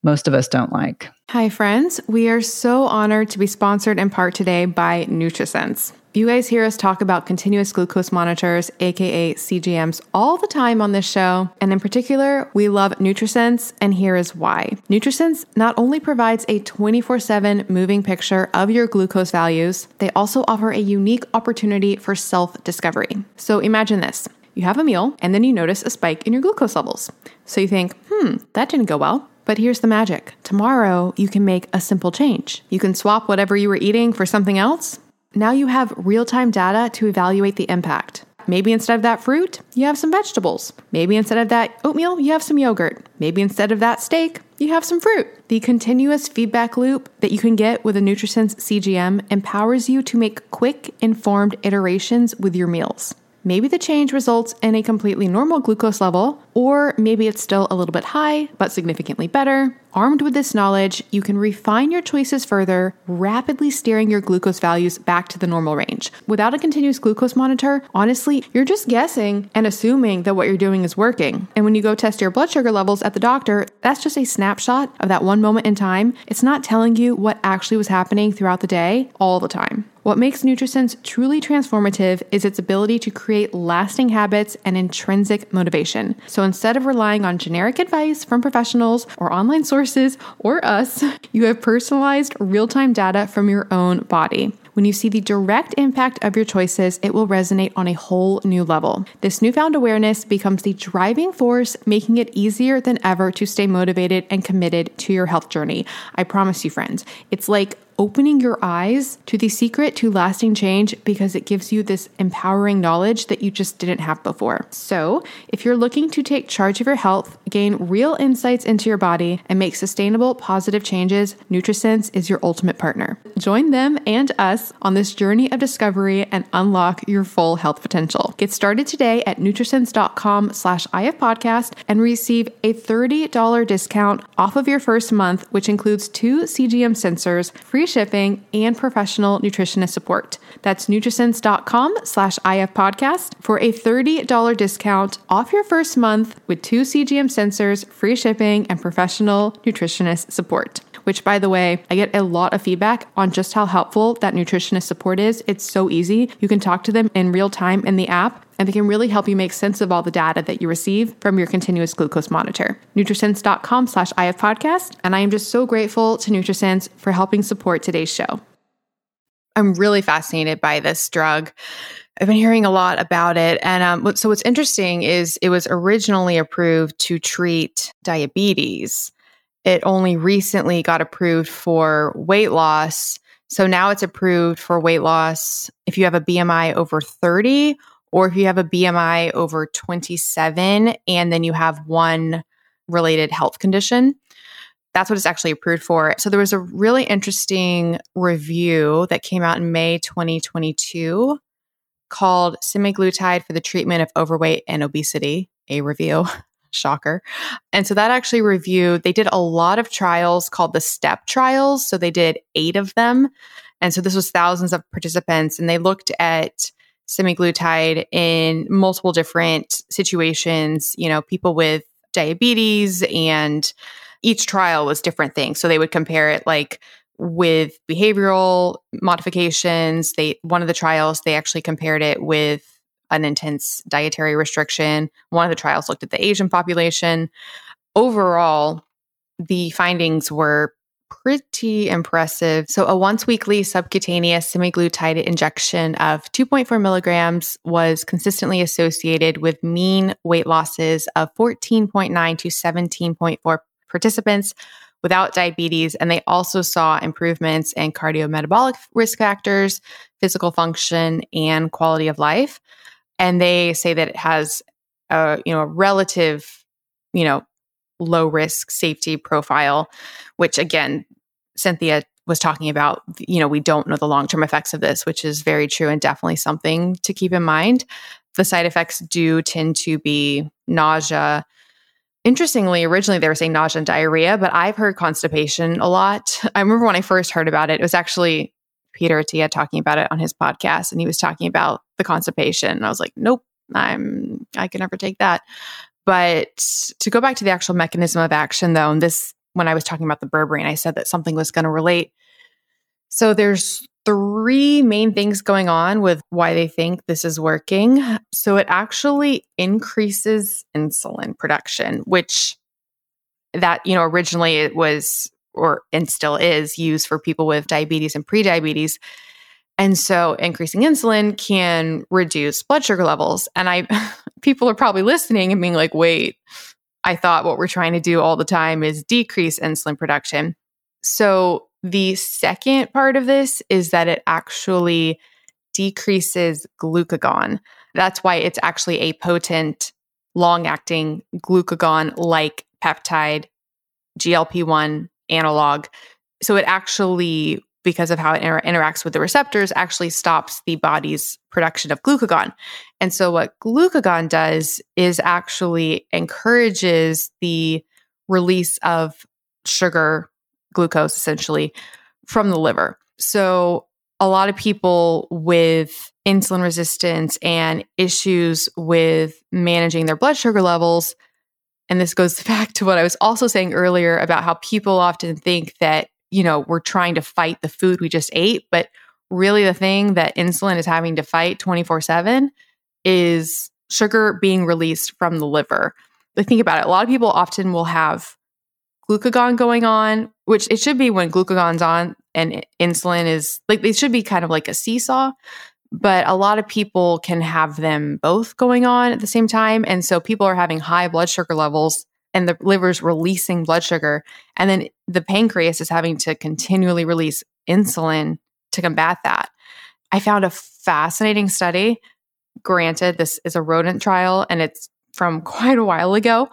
most of us don't like. Hi, friends. We are so honored to be sponsored in part today by NutriSense. You guys hear us talk about continuous glucose monitors, aka CGMs, all the time on this show. And in particular, we love NutriSense, and here is why. NutriSense not only provides a 24 7 moving picture of your glucose values, they also offer a unique opportunity for self discovery. So imagine this you have a meal, and then you notice a spike in your glucose levels. So you think, hmm, that didn't go well. But here's the magic. Tomorrow, you can make a simple change. You can swap whatever you were eating for something else now you have real time data to evaluate the impact. Maybe instead of that fruit, you have some vegetables. Maybe instead of that oatmeal, you have some yogurt. Maybe instead of that steak, you have some fruit. The continuous feedback loop that you can get with a NutriSense CGM empowers you to make quick, informed iterations with your meals. Maybe the change results in a completely normal glucose level, or maybe it's still a little bit high, but significantly better. Armed with this knowledge, you can refine your choices further, rapidly steering your glucose values back to the normal range. Without a continuous glucose monitor, honestly, you're just guessing and assuming that what you're doing is working. And when you go test your blood sugar levels at the doctor, that's just a snapshot of that one moment in time. It's not telling you what actually was happening throughout the day all the time. What makes NutriSense truly transformative is its ability to create lasting habits and intrinsic motivation. So instead of relying on generic advice from professionals or online sources or us, (laughs) you have personalized real time data from your own body. When you see the direct impact of your choices, it will resonate on a whole new level. This newfound awareness becomes the driving force, making it easier than ever to stay motivated and committed to your health journey. I promise you, friends, it's like opening your eyes to the secret to lasting change because it gives you this empowering knowledge that you just didn't have before. So, if you're looking to take charge of your health, gain real insights into your body, and make sustainable, positive changes, NutriSense is your ultimate partner. Join them and us on this journey of discovery and unlock your full health potential. Get started today at nutrisense.com slash ifpodcast and receive a $30 discount off of your first month, which includes two CGM sensors, free free shipping, and professional nutritionist support. That's Nutrisense.com slash ifpodcast for a $30 discount off your first month with two CGM sensors, free shipping, and professional nutritionist support which by the way, I get a lot of feedback on just how helpful that nutritionist support is. It's so easy. You can talk to them in real time in the app and they can really help you make sense of all the data that you receive from your continuous glucose monitor. Nutrisense.com slash IF podcast, And I am just so grateful to Nutrisense for helping support today's show. I'm really fascinated by this drug. I've been hearing a lot about it. And um, so what's interesting is it was originally approved to treat diabetes. It only recently got approved for weight loss. So now it's approved for weight loss if you have a BMI over 30 or if you have a BMI over 27 and then you have one related health condition. That's what it's actually approved for. So there was a really interesting review that came out in May 2022 called Semaglutide for the Treatment of Overweight and Obesity, a review. (laughs) Shocker. And so that actually reviewed, they did a lot of trials called the STEP trials. So they did eight of them. And so this was thousands of participants, and they looked at semaglutide in multiple different situations, you know, people with diabetes and each trial was different things. So they would compare it like with behavioral modifications. They one of the trials they actually compared it with an intense dietary restriction. One of the trials looked at the Asian population. Overall, the findings were pretty impressive. So, a once weekly subcutaneous semaglutide injection of 2.4 milligrams was consistently associated with mean weight losses of 14.9 to 17.4 participants without diabetes. And they also saw improvements in cardiometabolic risk factors, physical function, and quality of life. And they say that it has a, you know, a relative, you know, low risk safety profile, which again, Cynthia was talking about, you know, we don't know the long term effects of this, which is very true and definitely something to keep in mind. The side effects do tend to be nausea. Interestingly, originally they were saying nausea and diarrhea, but I've heard constipation a lot. I remember when I first heard about it, it was actually Peter Attia talking about it on his podcast, and he was talking about the constipation. And I was like, nope, I'm I can never take that. But to go back to the actual mechanism of action, though, and this when I was talking about the berberine, I said that something was going to relate. So there's three main things going on with why they think this is working. So it actually increases insulin production, which that, you know, originally it was or and still is used for people with diabetes and prediabetes. And so increasing insulin can reduce blood sugar levels. And I (laughs) people are probably listening and being like, "Wait, I thought what we're trying to do all the time is decrease insulin production." So the second part of this is that it actually decreases glucagon. That's why it's actually a potent long-acting glucagon like peptide GLP-1 analog. So it actually because of how it inter- interacts with the receptors, actually stops the body's production of glucagon. And so, what glucagon does is actually encourages the release of sugar, glucose essentially, from the liver. So, a lot of people with insulin resistance and issues with managing their blood sugar levels. And this goes (laughs) back to what I was also saying earlier about how people often think that, you know, we're trying to fight the food we just ate. But really, the thing that insulin is having to fight 24 7 is sugar being released from the liver. But think about it. A lot of people often will have glucagon going on, which it should be when glucagon's on and insulin is like they should be kind of like a seesaw. But a lot of people can have them both going on at the same time. And so people are having high blood sugar levels and the liver's releasing blood sugar. And then the pancreas is having to continually release insulin to combat that. I found a fascinating study. Granted, this is a rodent trial and it's from (laughs) quite a while ago,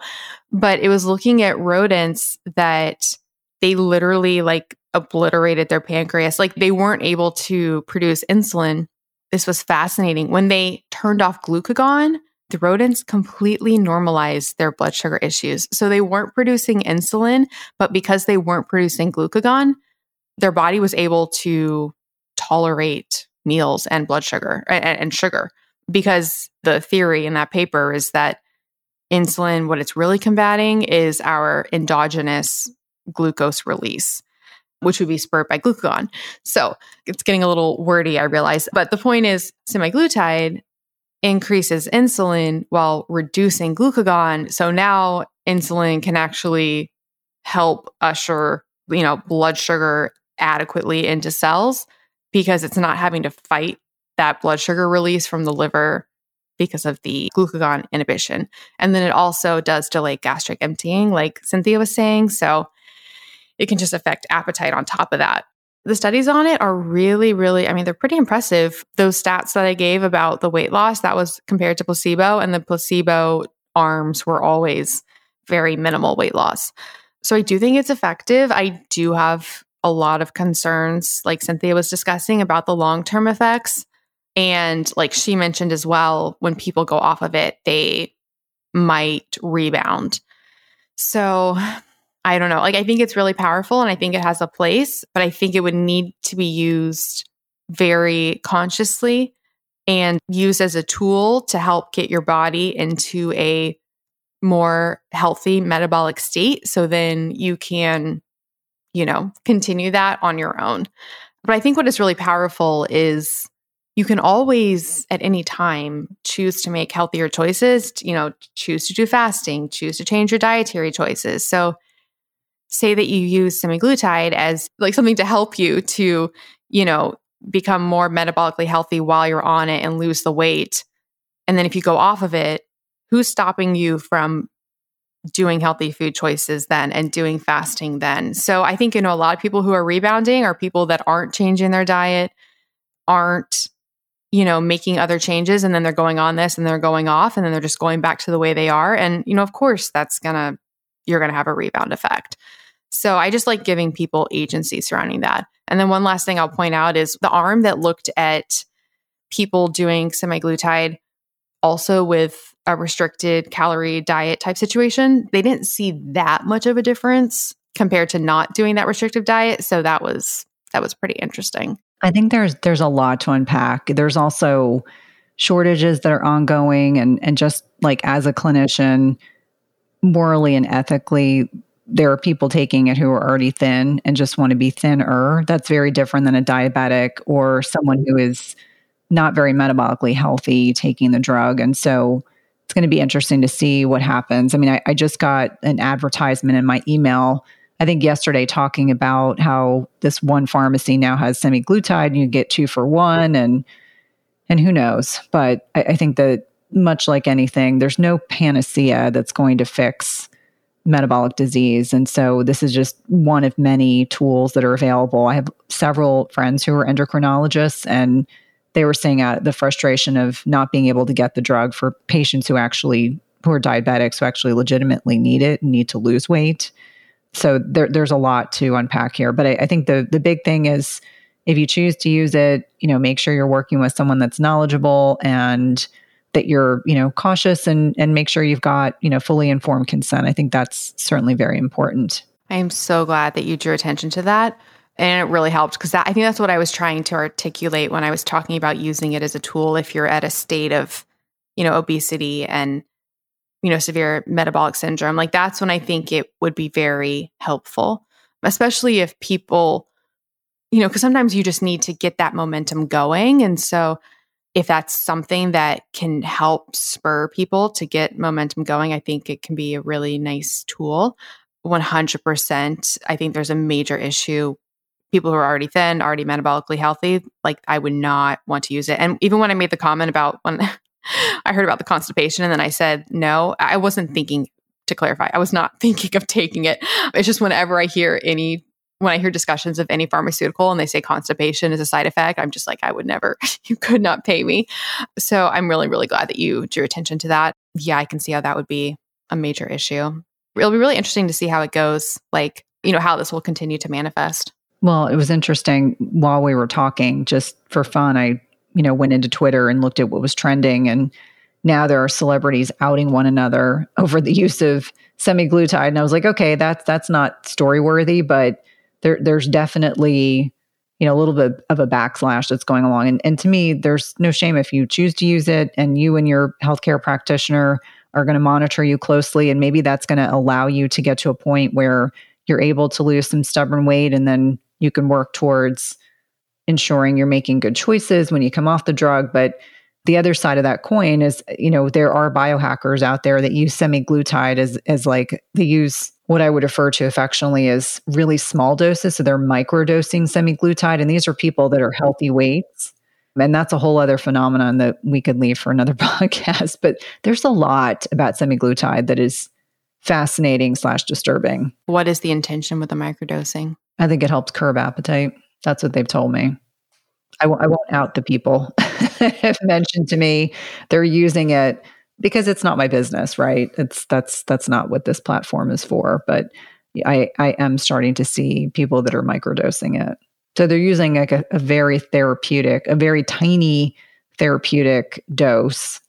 but it was looking at rodents that they literally like obliterated their pancreas. Like they weren't able to produce insulin. This was fascinating. When they turned off glucagon, the rodents completely normalized their blood sugar issues. So they weren't producing insulin, but because they weren't producing glucagon, their body was able to tolerate meals and blood sugar and, and sugar because the theory in that paper is that insulin, what it's really combating is our endogenous glucose release, which would be spurred by glucagon. So it's getting a little wordy, I realize. But the point is, semaglutide increases insulin while reducing glucagon. So now insulin can actually help usher, you know, blood sugar adequately into cells because it's not having to fight that blood sugar release from the liver because of the glucagon inhibition. And then it also does delay gastric emptying, like Cynthia was saying. So it can just affect appetite on top of that. The studies on it are really, really, I mean, they're pretty impressive. Those stats that I gave about the weight loss, that was compared to placebo, and the placebo arms were always very minimal weight loss. So I do think it's effective. I do have a lot of concerns, like Cynthia was discussing, about the long term effects. And like she mentioned as well, when people go off of it, they might rebound. So I don't know. Like, I think it's really powerful and I think it has a place, but I think it would need to be used very consciously and used as a tool to help get your body into a more healthy metabolic state. So then you can, you know, continue that on your own. But I think what is really powerful is you can always at any time choose to make healthier choices you know choose to do fasting choose to change your dietary choices so say that you use semaglutide as like something to help you to you know become more metabolically healthy while you're on it and lose the weight and then if you go off of it who's stopping you from doing healthy food choices then and doing fasting then so i think you know a lot of people who are rebounding are people that aren't changing their diet aren't you know, making other changes and then they're going on this and they're going off and then they're just going back to the way they are. And, you know, of course, that's gonna, you're gonna have a rebound effect. So I just like giving people agency surrounding that. And then one last thing I'll point out is the arm that looked at people doing semaglutide also with a restricted calorie diet type situation, they didn't see that much of a difference compared to not doing that restrictive diet. So that was that was pretty interesting. I think there's there's a lot to unpack. There's also shortages that are ongoing and and just like as a clinician morally and ethically there are people taking it who are already thin and just want to be thinner. That's very different than a diabetic or someone who is not very metabolically healthy taking the drug. And so it's going to be interesting to see what happens. I mean, I, I just got an advertisement in my email I think yesterday talking about how this one pharmacy now has semaglutide and you get two for one and and who knows. But I, I think that much like anything, there's no panacea that's going to fix metabolic disease. And so this is just one of many tools that are available. I have several friends who are endocrinologists and they were saying uh, the frustration of not being able to get the drug for patients who actually who are diabetics who actually legitimately need it and need to lose weight so there, there's a lot to unpack here. But I, I think the the big thing is if you choose to use it, you know, make sure you're working with someone that's knowledgeable and that you're, you know, cautious and and make sure you've got, you know, fully informed consent. I think that's certainly very important. I am so glad that you drew attention to that. And it really helped because I think that's what I was trying to articulate when I was talking about using it as a tool if you're at a state of, you know, obesity and, you know, severe metabolic syndrome. Like that's when I think it would be very helpful, especially if people, you know, because sometimes you just need to get that momentum going. And so if that's something that can help spur people to get momentum going, I think it can be a really nice tool. 100%. I think there's a major issue. People who are already thin, already metabolically healthy, like I would not want to use it. And even when I made the comment about when (laughs) I heard about the constipation and then I said no, I wasn't thinking to clarify, I was not (laughs) thinking of taking it. It's just whenever I hear any when I hear discussions of any pharmaceutical and they say constipation is a side effect, I'm just like, I would never, (laughs) you could not pay me. So I'm really, really glad that you drew attention to that. Yeah, I can see how that would be a major issue it'll be really interesting to see how it goes, like, you know, how this will continue to manifest. Well, it was interesting while we were talking, just for fun, I, you know, went into Twitter and looked at what was trending. And now there are celebrities outing one another (laughs) over the use of semaglutide. And I was like, okay, that's that's not story worthy, but there there's definitely, you know, a little bit of a backslash that's going along. And and to me, there's no shame if you choose to use it and you and your healthcare practitioner are going to monitor you closely. And maybe that's going to allow you to get to a point where you're able to lose some stubborn weight and then you can work towards ensuring you're making good choices when you come off the drug. But the other side of that coin is, you know, there are biohackers out there that use semaglutide as, as like they use what I would refer to affectionately as really small doses. So they're microdosing semaglutide. And these are people that are healthy weights and that's a whole other phenomenon that we could leave for another (laughs) podcast. But there's a lot about semaglutide that is fascinating slash disturbing. What is the intention with the microdosing? I think it helps curb appetite. That's what they've told me. I w- I won't out the people (laughs) have mentioned to me they're using it because it's not my business, right? It's that's that's not what this platform is for. But I I am starting to see people that are microdosing it. So they're using like a, a very therapeutic, a very tiny therapeutic dose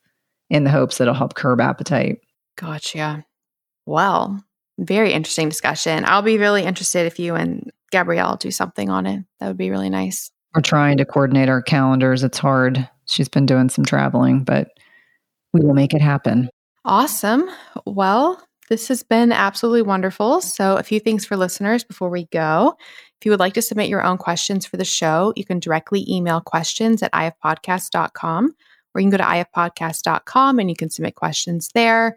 in the hopes that it'll help curb appetite. Gotcha. Well, very interesting discussion. I'll be really interested if you and Gabrielle do something on it. That would be really nice. We're trying to coordinate our calendars. It's hard. She's been doing some traveling, but we will make it happen. Awesome. Well, this has been absolutely wonderful. So, a few things for listeners before we go. If you would like to submit your own questions for the show, you can directly email questions at ifpodcast.com or you can go to ifpodcast.com and you can submit questions there.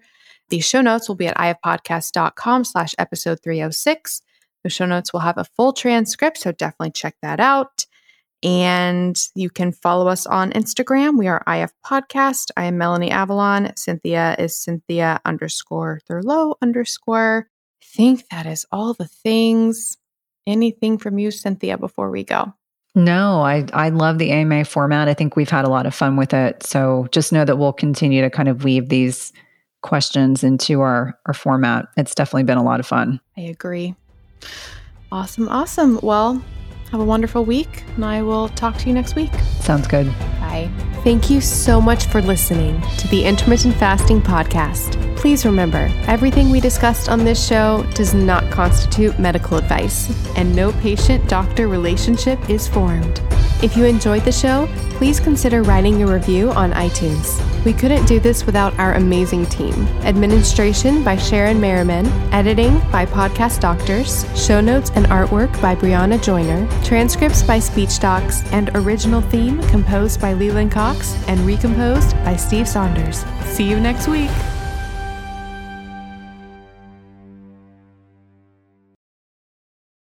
The show notes will be at ifpodcast.com slash episode 306. The show notes will have a full transcript, so definitely check that out. And you can follow us on Instagram. We are IF Podcast. I am Melanie Avalon. Cynthia is Cynthia underscore Thurlow underscore. I think that is all the things. Anything from you, Cynthia, before we go? No, I, I love the AMA format. I think we've had a lot of fun with it. So just know that we'll continue to kind of weave these questions into our, our format. It's definitely been a lot of fun. I agree. Awesome. Awesome. Well, have a wonderful week, and I will talk to you next week. Sounds good. Thank you so much for listening to the Intermittent Fasting Podcast. Please remember, everything we discussed on this show does not constitute medical advice, and no patient doctor relationship is formed. If you enjoyed the show, please consider writing a review on iTunes. We couldn't do this without our amazing team. Administration by Sharon Merriman, editing by Podcast Doctors, show notes and artwork by Brianna Joyner, transcripts by Speech Docs, and original theme composed by Leland Cox and recomposed by Steve Saunders. See you next week.